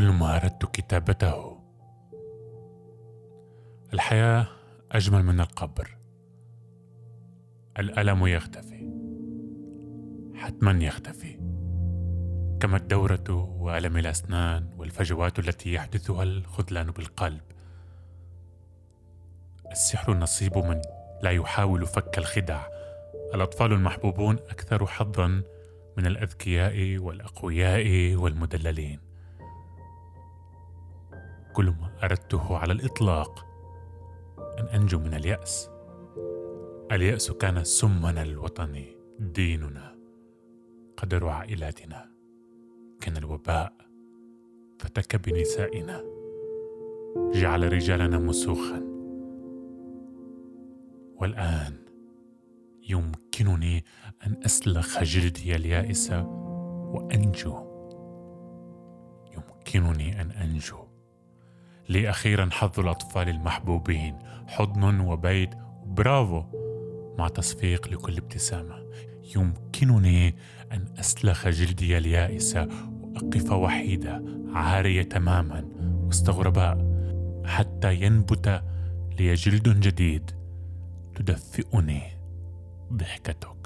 كل ما أردت كتابته. الحياة أجمل من القبر. الألم يختفي. حتما يختفي. كما الدورة وألم الأسنان والفجوات التي يحدثها الخذلان بالقلب. السحر نصيب من لا يحاول فك الخدع الأطفال المحبوبون أكثر حظا من الأذكياء والأقوياء والمدللين. كل ما أردته على الإطلاق. أن أنجو من اليأس. اليأس كان سمنا الوطني ديننا قدر عائلاتنا. كان الوباء فتك بنسائنا. جعل رجالنا مسوخا. والآن يمكنني أن أسلخ جلدي اليائس وأنجو. يمكنني أن أنجو. لي أخيرا حظ الأطفال المحبوبين. حضن وبيت. برافو! مع تصفيق لكل ابتسامة. يمكنني أن أسلخ جلدي اليائس وأقف وحيدة عارية تماما واستغرباء حتى ينبت لي جلد جديد تدفئني ضحكتك.